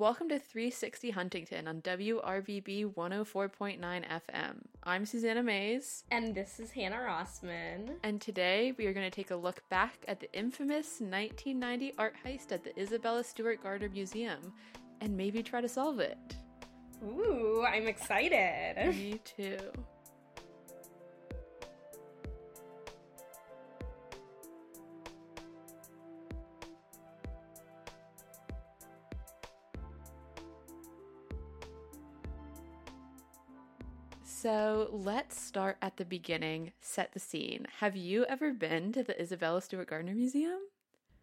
Welcome to 360 Huntington on WRBB 104.9 FM. I'm Susanna Mays. And this is Hannah Rossman. And today we are going to take a look back at the infamous 1990 art heist at the Isabella Stewart Gardner Museum and maybe try to solve it. Ooh, I'm excited. Me too. So let's start at the beginning, set the scene. Have you ever been to the Isabella Stewart Gardner Museum?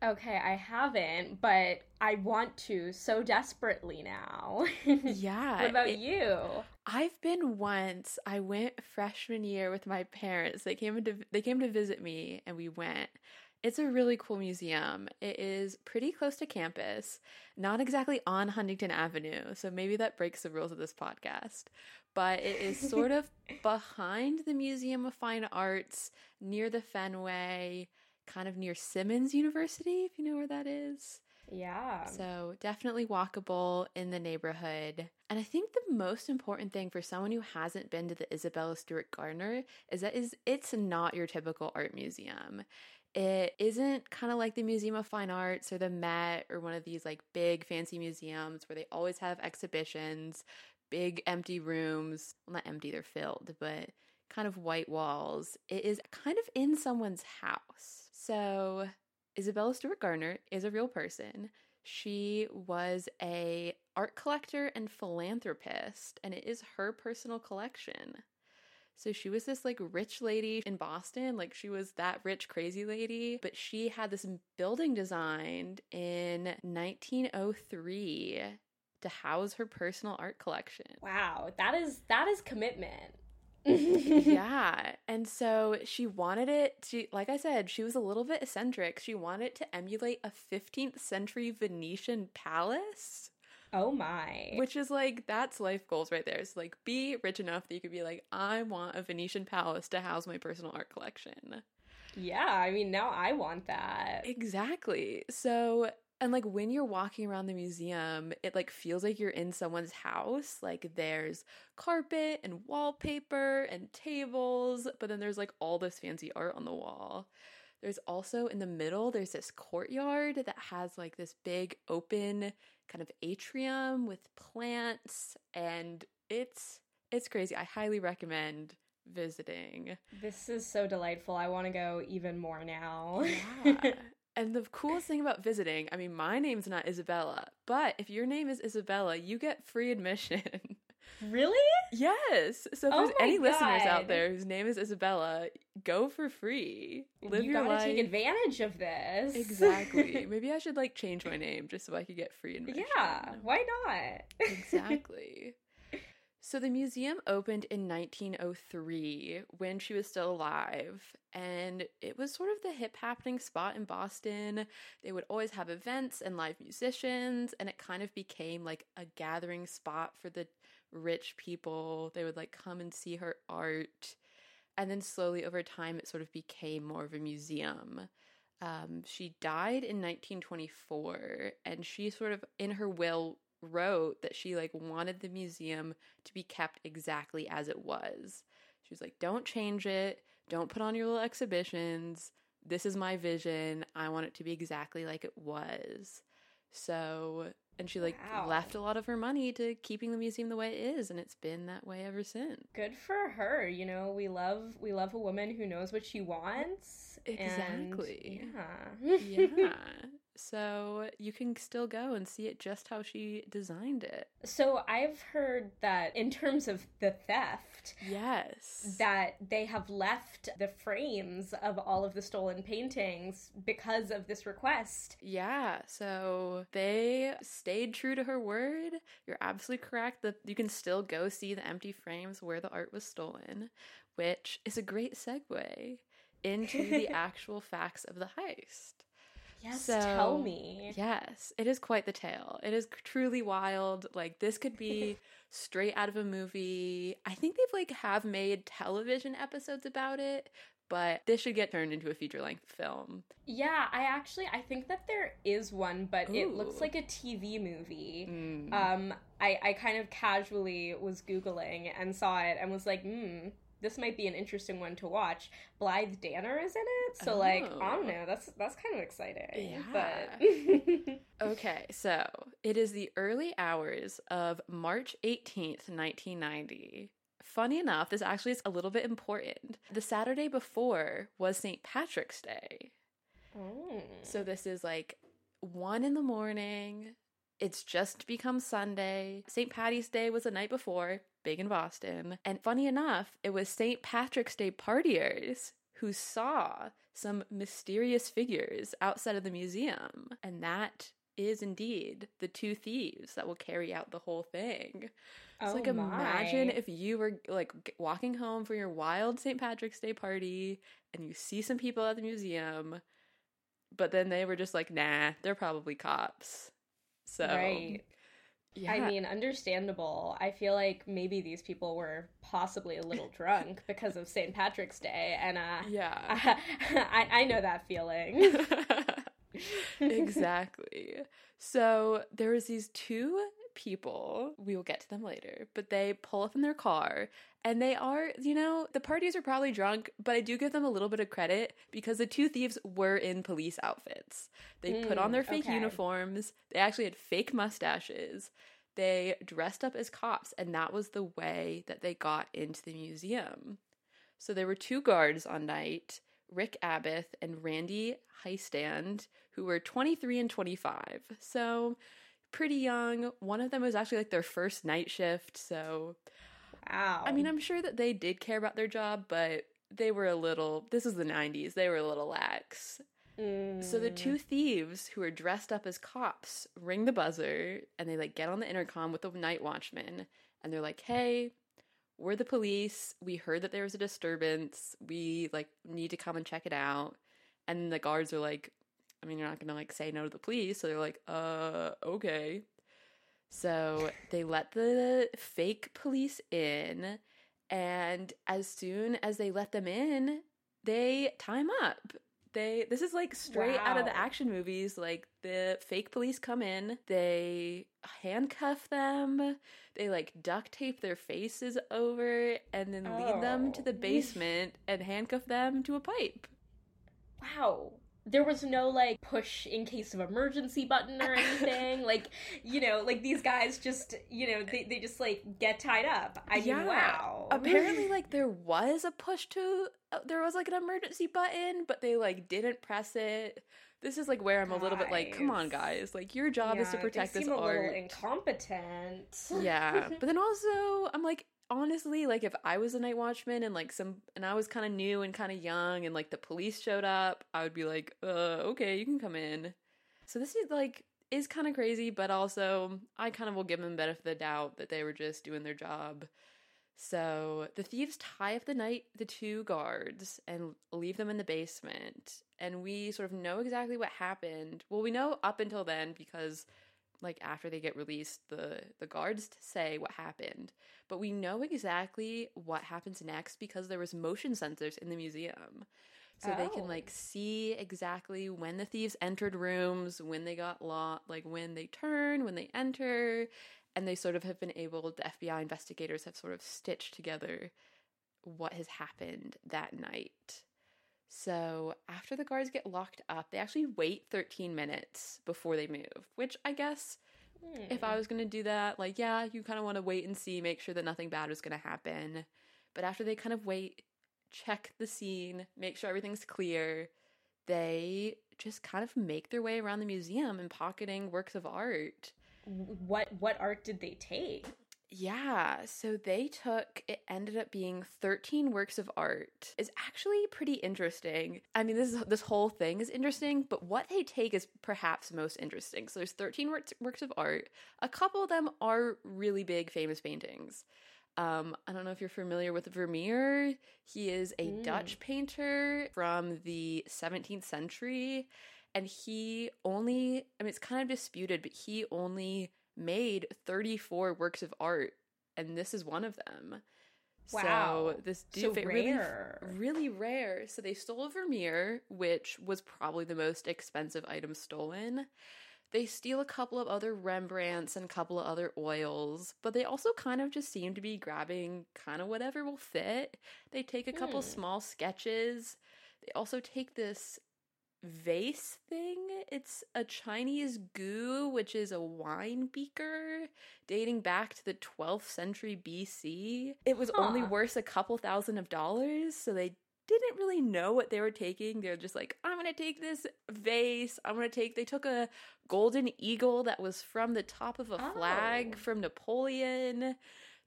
Okay, I haven't, but I want to so desperately now. Yeah. what about it- you? I've been once. I went freshman year with my parents. They came to they came to visit me and we went. It's a really cool museum. It is pretty close to campus, not exactly on Huntington Avenue, so maybe that breaks the rules of this podcast. But it is sort of behind the Museum of Fine Arts, near the Fenway, kind of near Simmons University, if you know where that is. Yeah. So definitely walkable in the neighborhood. And I think the most important thing for someone who hasn't been to the Isabella Stewart Gardner is that is it's not your typical art museum. It isn't kind of like the Museum of Fine Arts or the Met or one of these like big fancy museums where they always have exhibitions, big empty rooms. Well, not empty, they're filled, but kind of white walls. It is kind of in someone's house. So Isabella Stewart Gardner is a real person. She was a art collector and philanthropist, and it is her personal collection. So she was this like rich lady in Boston, like she was that rich crazy lady, but she had this building designed in 1903 to house her personal art collection. Wow, that is that is commitment. yeah. And so she wanted it to, like I said, she was a little bit eccentric. She wanted it to emulate a 15th century Venetian palace, Oh my. which is like, that's life goals right there. It's like, be rich enough that you could be like, I want a Venetian palace to house my personal art collection. yeah, I mean now I want that. Exactly. So, and like when you're walking around the museum, it like feels like you're in someone's house. Like there's carpet and wallpaper and tables, but then there's like all this fancy art on the wall. There's also in the middle, there's this courtyard that has like this big open kind of atrium with plants and it's it's crazy. I highly recommend visiting. This is so delightful. I want to go even more now. Yeah. and the coolest thing about visiting, I mean, my name's not Isabella, but if your name is Isabella, you get free admission. really? yes. So if Oh there's any listeners out there whose name is Isabella, go for free. Live you your gotta life. take advantage of this. exactly. Maybe I should like change my name just so I could get free admission. yeah, why not? exactly. So the museum opened in 1903 when she was still alive, and it was sort of the hip happening spot in Boston. They would always have events and live musicians, and it kind of became like a gathering spot for the rich people. They would like come and see her art. And then slowly over time, it sort of became more of a museum. Um, she died in 1924, and she sort of, in her will, wrote that she like wanted the museum to be kept exactly as it was. She was like, "Don't change it. Don't put on your little exhibitions. This is my vision. I want it to be exactly like it was." So, and she like Wow. left a lot of her money to keeping the museum the way it is, and it's been that way ever since. Good for her. You know, we love we love a woman who knows what she wants. and- Exactly. yeah. Yeah. so you can still go and see it just how she designed it. so I've heard that in terms of the theft, Yes. that they have left the frames of all of the stolen paintings because of this request. Yeah, so they stayed true to her word. You're absolutely correct that you can still go see the empty frames where the art was stolen, which is a great segue into the actual facts of the heist. Yes, So- tell me. Yes, it is quite the tale. It is truly wild. Like this could be straight out of a movie. I think they've like have made television episodes about it, but this should get turned into a feature length film. Yeah, I actually I think that there is one, but it looks like a TV movie. Mm. Um, I I kind of casually was googling and saw it and was like, hmm. This might be an interesting one to watch. Blythe Danner is in it, so like I Oh. don't know. That's that's kind of exciting. Yeah. But Okay, so it is the early hours of March 18th, 1990. Funny enough, this actually is a little bit important. The Saturday before was St. Patrick's Day. Oh. So this is like one in the morning. It's just become Sunday. St. Patty's Day was the night before, big in Boston. And funny enough, it was St. Patrick's Day partiers who saw some mysterious figures outside of the museum. And that is indeed the two thieves that will carry out the whole thing. It's Oh like imagine if you were like walking home from your wild St. Patrick's Day party and you see some people at the museum, but then they were just like, nah, they're probably cops. So, Right. Yeah. I mean, understandable. I feel like maybe these people were possibly a little drunk because of St. Patrick's Day, and uh, yeah. I, I know that feeling. exactly. So there was these two people. We will get to them later, but they pull up in their car and they are, you know, the parties are probably drunk, but I do give them a little bit of credit because the two thieves were in police outfits. They put on Mm, their fake okay. uniforms. They actually had fake mustaches. They dressed up as cops, and that was the way that they got into the museum. So there were two guards on night, Rick Abbott and Randy Hestand, who were 23 and 25. So pretty young. One of them was actually like their first night shift. So, Wow. I mean, I'm sure that they did care about their job, but they were a little, this is the 90s, they were a little lax. So the Mm. two thieves who are dressed up as cops ring the buzzer and they like get on the intercom with the night watchman and they're like, "Hey, we're the police. We heard that there was a disturbance. We like need to come and check it out." And the guards are like, "I mean, you're not going to like say no to the police." So they're like, "Uh, okay." So they let the fake police in and as soon as they let them in, they time up they this is like straight out of the action movies like the fake police come in they handcuff them they like duct tape their faces over and then lead them to the Oh. basement and handcuff them to a pipe wow. There was no like push in case of emergency button or anything. like, you know, like these guys just, you know, they, they just like get tied up. I mean, Yeah. wow. apparently like there was a push to uh, there was like an emergency button but they like didn't press it this is like where i'm a little bit like come on Guys. guys like your job is to protect they this seem a art little incompetent. yeah but then also i'm like honestly like if i was a night watchman and like some and i was kind of new and kind of young and like the police showed up i would be like uh okay you can come in. So this is like is kind of crazy but also i kind of will give them benefit of the doubt that they were just doing their job. So the thieves tie up the night the two guards and leave them in the basement and we sort of know exactly what happened. Well we know up until then because like after they get released the the guards say what happened. But we know exactly what happens next because there was motion sensors in the museum. So they can Oh. like see exactly when the thieves entered rooms when they got lost like when they turn when they enter. And they sort of have been able the fbi investigators have sort of stitched together what has happened that night so after the guards get locked up they actually wait 13 minutes before they move which i guess if Hmm. I was going to do that, like, yeah, you kind of want to wait and see, make sure that nothing bad was going to happen. But after they kind of wait, check the scene, make sure everything's clear, they just kind of make their way around the museum and pocketing works of art. what what art did they take? Yeah, so they took it ended up being 13 works of art. Is actually pretty interesting. I mean, this is, this whole thing is interesting, but what they take is perhaps most interesting. So there's 13 works works of art. A couple of them are really big famous paintings. Um, I don't know if you're familiar with Vermeer. He is a Mm. Dutch painter from the 17th century and he only I mean it's kind of disputed, but he only made 34 works of art and this is one of them. Wow. So this So rare. really really rare. So they stole a Vermeer, which was probably the most expensive item stolen. They steal a couple of other Rembrandts and a couple of other oils, but they also kind of just seem to be grabbing kind of whatever will fit. They take a couple Hmm. small sketches. They also take this vase thing. It's a Chinese gu, which is a wine beaker dating back to the 12th century BC. It was only worth a couple thousand of dollars, so they didn't really know what they were taking. They're just like, I'm gonna take this vase. I'm gonna take. They took a golden eagle that was from the top of a flag Oh. from Napoleon.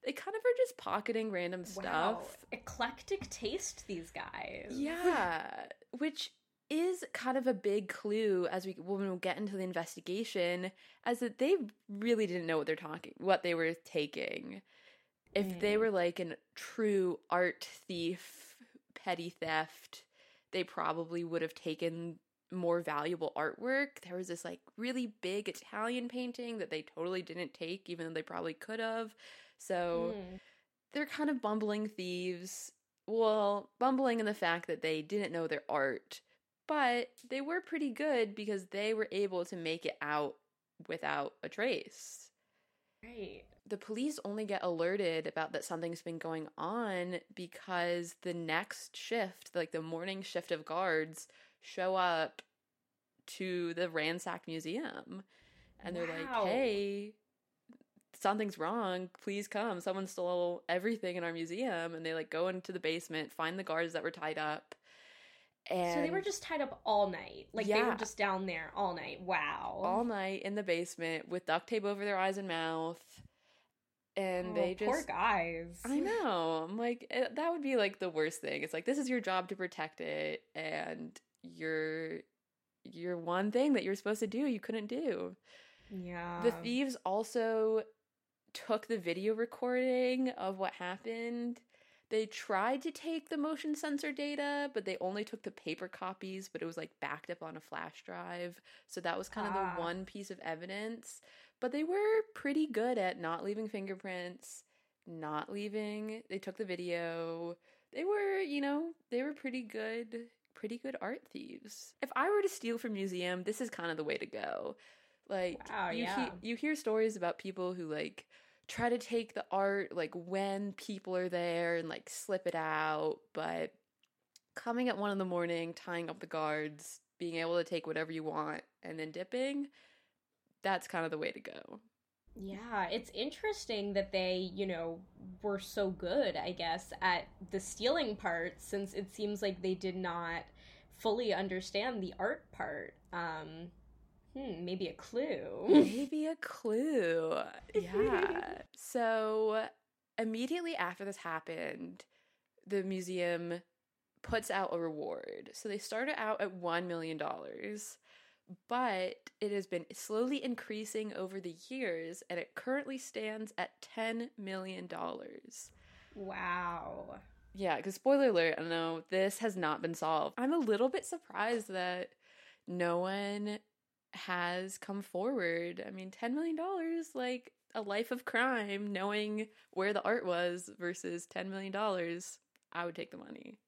They kind of are just pocketing random Wow. stuff. Eclectic taste, these guys. Yeah, which is kind of a big clue as we when we'll get into the investigation, as that they really didn't know what they're talking, what they were taking. If they Mm. were like a true art thief, petty theft, they probably would have taken more valuable artwork. There was this like really big Italian painting that they totally didn't take, even though they probably could have. So Mm. they're kind of bumbling thieves. Well, bumbling in the fact that they didn't know their art, but they were pretty good because they were able to make it out without a trace. Right. The police only get alerted about that something's been going on because the next shift, like the morning shift of guards, show up to the ransacked museum. And they're Wow. like, hey, something's wrong. Please come. Someone stole everything in our museum. And they like go into the basement, find the guards that were tied up. And so they were just tied up all night. Like they were just down there all night. Wow. all night in the basement with duct tape over their eyes and mouth. And Oh, they just poor guys. I know. I'm like eh, that would be like the worst thing. It's like this is your job to protect it and your your one thing that you're supposed to do you couldn't do. Yeah. The thieves also took the video recording of what happened. They tried to take the motion sensor data, but they only took the paper copies, but it was like backed up on a flash drive. So that was kind of Ah. the one piece of evidence. But they were pretty good at not leaving fingerprints, not leaving. They took the video. They were, you know, they were pretty good, pretty good art thieves. If I were to steal from museum, this is kind of the way to go. Like Wow, you yeah. he- you hear stories about people who like try to take the art like when people are there and like slip it out, but coming at one in the morning, tying up the guards, being able to take whatever you want, and then dipping, that's kind of the way to go. Yeah, it's interesting that they, you know, were so good, I guess, at the stealing part since it seems like they did not fully understand the art part. Um hmm, maybe a clue. Maybe a clue. Yeah. so immediately after this happened, the museum puts out a reward. So they started out at $1 million, but it has been slowly increasing over the years and it currently stands at $10 million. wow. Yeah, because spoiler alert, I know this has not been solved. I'm a little bit surprised that no one has come forward. I mean, $10 million, like a life of crime, knowing where the art was versus $10 million, I would take the money.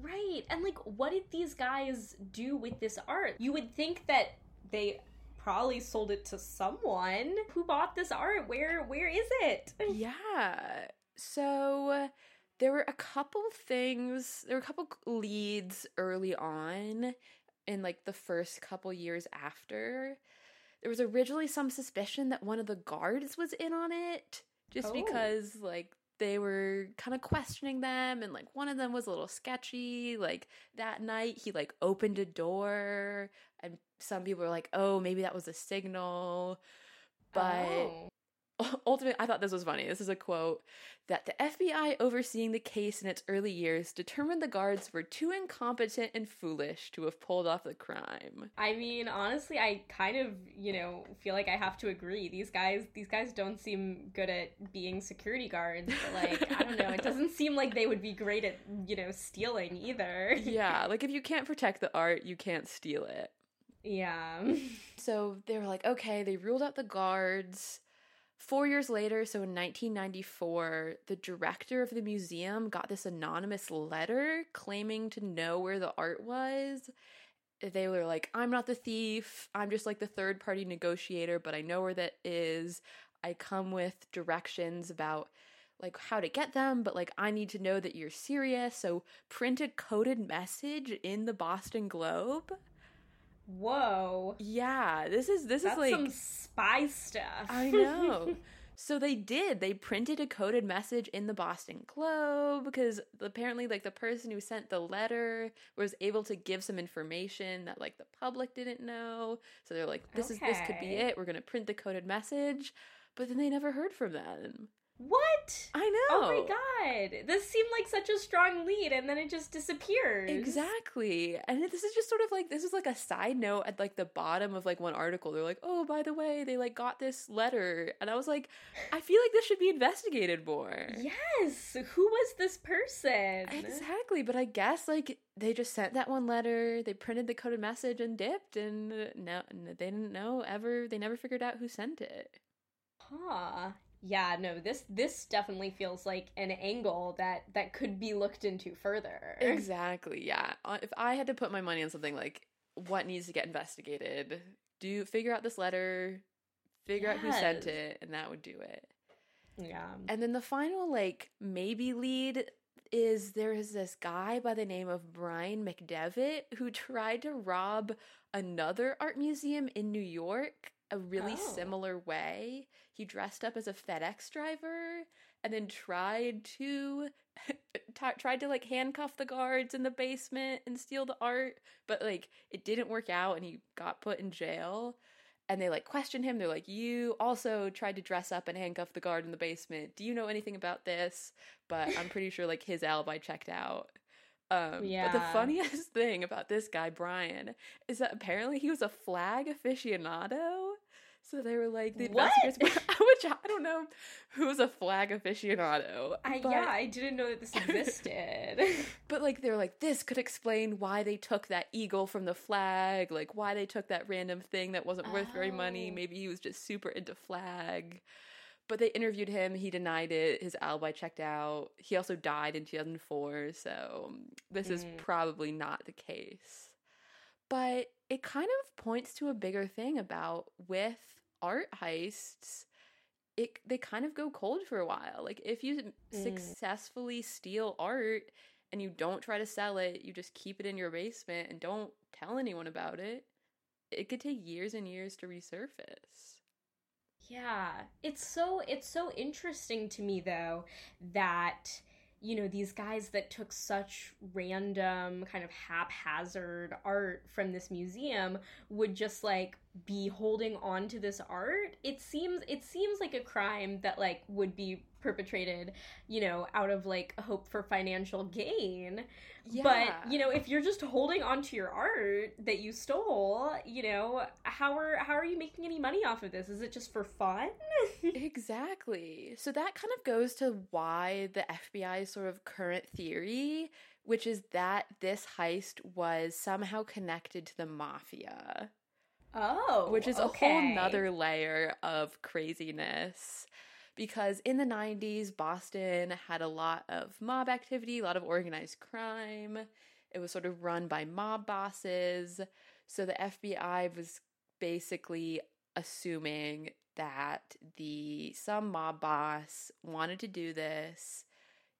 Right. And like what did these guys do with this art? You would think that they probably sold it to someone who bought this art. Where where is it? Yeah. So there were a couple things, there were a couple leads early on in like the first couple years after. There was originally some suspicion that one of the guards was in on it just Oh. because like they were kind of questioning them and like one of them was a little sketchy like that night he like opened a door and some people were like oh maybe that was a signal. Ultimately i thought this was funny this is a quote that the fbi overseeing the case in its early years determined the guards were too incompetent and foolish to have pulled off the crime I mean, honestly, I kind of, you know, feel like I have to agree. These guys, these guys don't seem good at being security guards. But like, I don't know. It doesn't seem like they would be great at, you know, stealing either. yeah like if you can't protect the art you can't steal it Yeah. so they were like okay they ruled out the guards Four years later, so in 1994, the director of the museum got this anonymous letter claiming to know where the art was. They were like, I'm not the thief. I'm just like the third party negotiator, but I know where that is. I come with directions about like how to get them, but like I need to know that you're serious. So print a coded message in the Boston Globe. Whoa. Yeah, this is this That's is like some spy stuff. I know. so they did. They printed a coded message in the Boston Globe because apparently like the person who sent the letter was able to give some information that like the public didn't know. So they're like this is this could be it. We're going to print the coded message. But then they never heard from them. What? I know. Oh my god. This seemed like such a strong lead and then it just disappears. Exactly. And this is just sort of like this is like a side note at like the bottom of like one article. They're like, "Oh, by the way, they like got this letter." And I was like, I feel like this should be investigated more. Yes. Who was this person? Exactly, but I guess like they just sent that one letter, they printed the coded message and dipped and no they didn't know ever they never figured out who sent it. Huh. Yeah, no, this this definitely feels like an angle that that could be looked into further. Exactly. Yeah. Uh, If I had to put my money on something like what needs to get investigated, do figure out this letter, figure out who sent it, and that would do it. Yeah. And then the final like maybe lead is there is this guy by the name of Brian McDevitt who tried to rob another art museum in New York a really Oh. similar way. He dressed up as a FedEx driver and then tried to t- tried to like handcuff the guards in the basement and steal the art, but like it didn't work out and he got put in jail and they like questioned him. They're like, "You also tried to dress up and handcuff the guard in the basement. Do you know anything about this?" But I'm pretty sure like his alibi checked out. Um, But the funniest thing about this guy Brian is that apparently he was a flag aficionado. So they were like the What? investigators, which I don't know who's a flag aficionado. I but- yeah, I didn't know that this existed. but like they're like this could explain why they took that eagle from the flag, like why they took that random thing that wasn't worth very money. Oh. Maybe he was just super into flag. But they interviewed him, he denied it, his alibi checked out. He also died in 2004, so this is Mm. probably not the case. But it kind of points to a bigger thing about with art heists it they kind of go cold for a while. Like if you Mm. successfully steal art and you don't try to sell it, you just keep it in your basement and don't tell anyone about it. It could take years and years to resurface. Yeah, it's so it's so interesting to me though that you know these guys that took such random kind of haphazard art from this museum would just like be holding on to this art. It seems it seems like a crime that like would be perpetrated, you know, out of like a hope for financial gain. yeah. But, you know, if you're just holding on to your art that you stole, you know, how are how are you making any money off of this? Is it just for fun? Exactly. So that kind of goes to why the FBI's sort of current theory, which is that this heist was somehow connected to the mafia. Oh, which is a whole nother layer of craziness because in the 90s boston had a lot of mob activity a lot of organized crime. It was sort of run by mob bosses. So the fbi was basically assuming that the some mob boss wanted to do this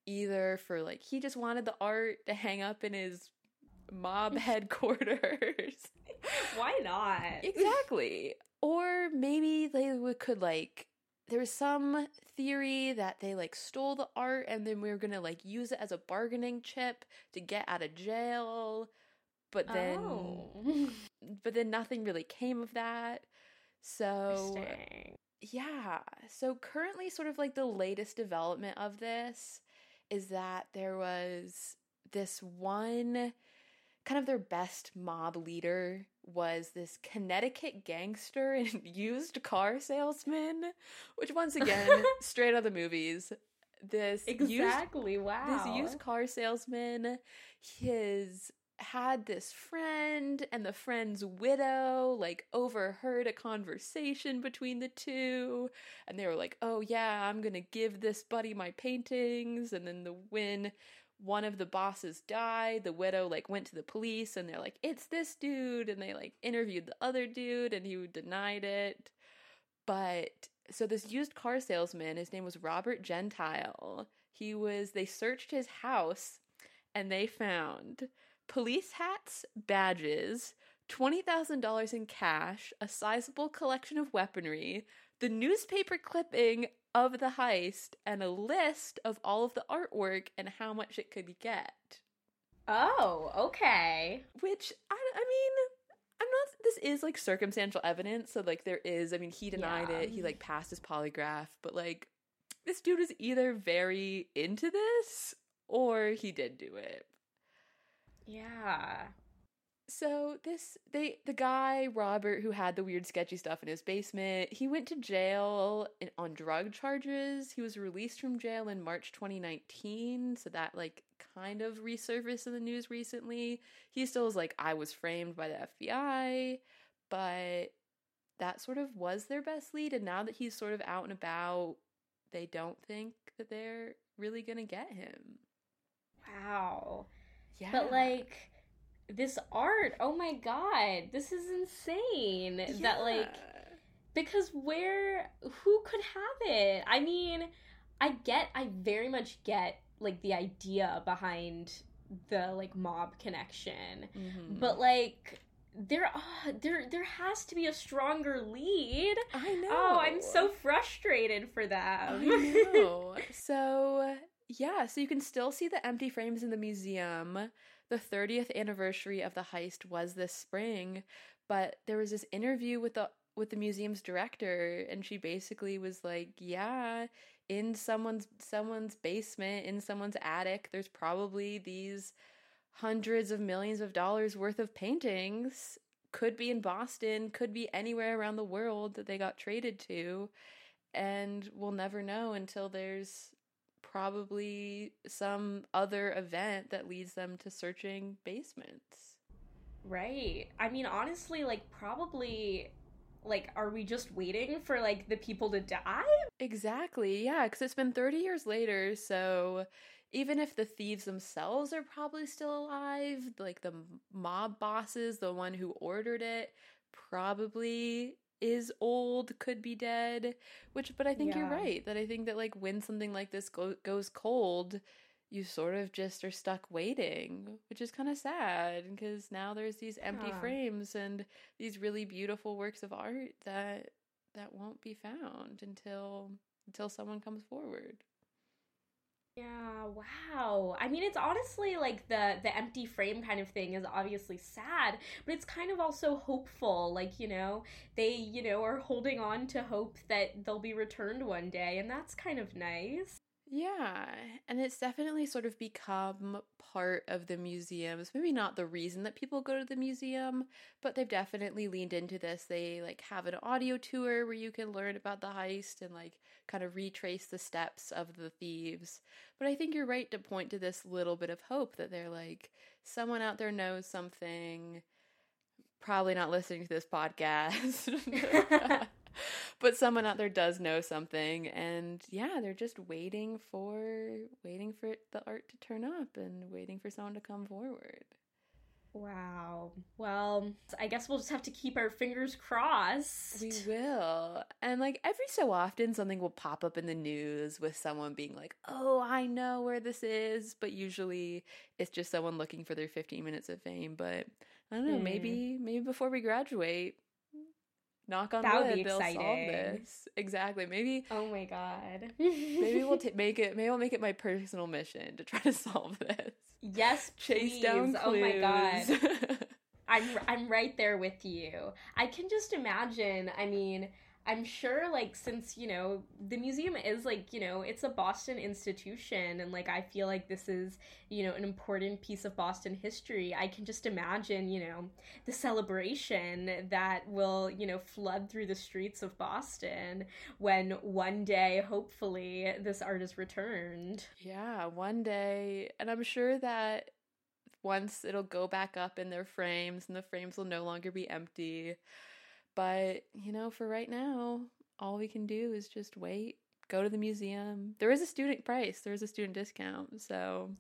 either for like he just wanted the art to hang up in his mob headquarters Why not? exactly or maybe they would, could like there was some theory that they like stole the art and then we were gonna like use it as a bargaining chip to get out of jail but then Oh. but then nothing really came of that so yeah. So currently, sort of like the latest development of this is that there was this one kind of their best mob leader was this Connecticut gangster and used car salesman, which once again, straight out of the movies. This used Exactly. wow. this used car salesman his had this friend and the friend's widow like overheard a conversation between the two and they were like oh yeah i'm gonna give this buddy my paintings and then the when one of the bosses died the widow like went to the police and they're like it's this dude and they like interviewed the other dude and he denied it. But so this used car salesman his name was robert gentile. He was they searched his house and they found police hats, badges, $20,000 in cash, a sizable collection of weaponry, the newspaper clipping of the heist, and a list of all of the artwork and how much it could get. Oh, okay. Which, I, I mean, I'm not, this is like circumstantial evidence. So, like, there is, I mean, he denied yeah. it. He, like, passed his polygraph, but, like, this dude is either very into this or he did do it. Yeah. So this they the guy Robert who had the weird sketchy stuff in his basement, he went to jail in, on drug charges. He was released from jail in March 2019, so that like kind of resurfaced in the news recently. He still was like I was framed by the FBI, but that sort of was their best lead and now that he's sort of out and about, they don't think that they're really going to get him. Wow. Yeah. But like this art, oh my god, this is insane. Yeah. That like because where who could have it? I mean, I get I very much get like the idea behind the like mob connection. Mm-hmm. But like there uh, there there has to be a stronger lead. I know. Oh, I'm so frustrated for them. I know. so yeah, so you can still see the empty frames in the museum. The 30th anniversary of the heist was this spring, but there was this interview with the with the museum's director and she basically was like, "Yeah, in someone's someone's basement, in someone's attic, there's probably these hundreds of millions of dollars worth of paintings. Could be in Boston, could be anywhere around the world that they got traded to." And we'll never know until there's probably some other event that leads them to searching basements. Right. I mean, honestly, like, probably like are we just waiting for like the people to die exactly yeah because it's been 30 years later so even if the thieves themselves are probably still alive like the mob bosses the one who ordered it probably is old, could be dead. Which, but I think yeah. you're right that I think that like when something like this go- goes cold, you sort of just are stuck waiting, which is kind of sad because now there's these empty yeah. frames and these really beautiful works of art that that won't be found until until someone comes forward. Yeah, wow. I mean, it's honestly like the the empty frame kind of thing is obviously sad, but it's kind of also hopeful. Like, you know, they, you know, are holding on to hope that they'll be returned one day, and that's kind of nice. Yeah, and it's definitely sort of become part of the museums. Maybe not the reason that people go to the museum, but they've definitely leaned into this. They like have an audio tour where you can learn about the heist and like kind of retrace the steps of the thieves. But I think you're right to point to this little bit of hope that they're like someone out there knows something probably not listening to this podcast. but someone out there does know something and yeah they're just waiting for waiting for the art to turn up and waiting for someone to come forward Wow. Well, I guess we'll just have to keep our fingers crossed. We will. And like every so often, something will pop up in the news with someone being like, oh, I know where this is. But usually it's just someone looking for their 15 minutes of fame. But I don't know, mm. maybe, maybe before we graduate, knock on that wood, would be they'll exciting. solve this. Exactly. Maybe. Oh my god. maybe we'll t- make it. Maybe I'll make it my personal mission to try to solve this. Yes, chase please. down clues. Oh my god. I'm I'm right there with you. I can just imagine. I mean, I'm sure, like, since, you know, the museum is, like, you know, it's a Boston institution, and, like, I feel like this is, you know, an important piece of Boston history. I can just imagine, you know, the celebration that will, you know, flood through the streets of Boston when one day, hopefully, this art is returned. Yeah, one day. And I'm sure that once it'll go back up in their frames and the frames will no longer be empty. But, you know, for right now, all we can do is just wait, go to the museum. There is a student price, there is a student discount. So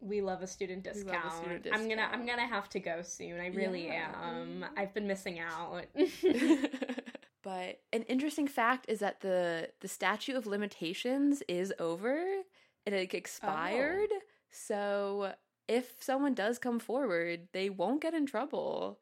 we love a student discount. A student discount. I'm gonna I'm gonna have to go soon. I really yeah. am. I've been missing out. but an interesting fact is that the the statute of limitations is over. It expired. Oh. So if someone does come forward, they won't get in trouble.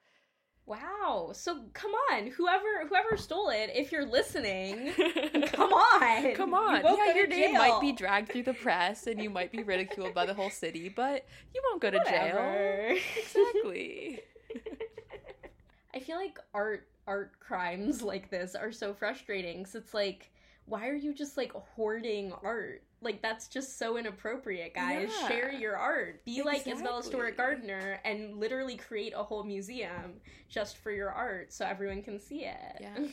Wow. So come on, whoever whoever stole it, if you're listening, come on. Come on. You yeah, your name might be dragged through the press and you might be ridiculed by the whole city, but you won't go to Whatever. jail. Exactly. I feel like art art crimes like this are so frustrating. So it's like why are you just like hoarding art? Like that's just so inappropriate, guys. Yeah. Share your art. Be exactly. like Isabella Stewart Gardner and literally create a whole museum just for your art so everyone can see it. Yeah.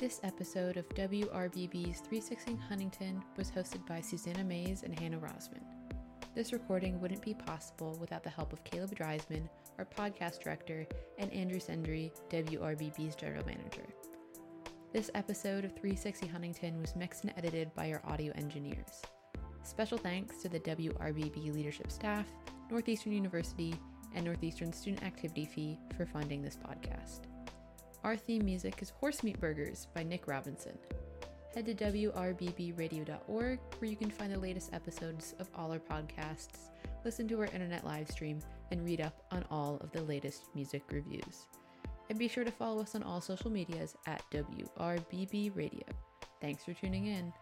This episode of WRBB's 360 Huntington was hosted by Susanna Mays and Hannah Rosman. This recording wouldn't be possible without the help of Caleb Dreisman, our podcast director, and Andrew Sendry, WRBB's general manager. This episode of 360 Huntington was mixed and edited by our audio engineers. Special thanks to the WRBB leadership staff, Northeastern University, and Northeastern Student Activity Fee for funding this podcast. Our theme music is Horse Meat Burgers by Nick Robinson. Head to WRBBradio.org where you can find the latest episodes of all our podcasts, listen to our internet live stream, and read up on all of the latest music reviews. And be sure to follow us on all social medias at WRBB Radio. Thanks for tuning in.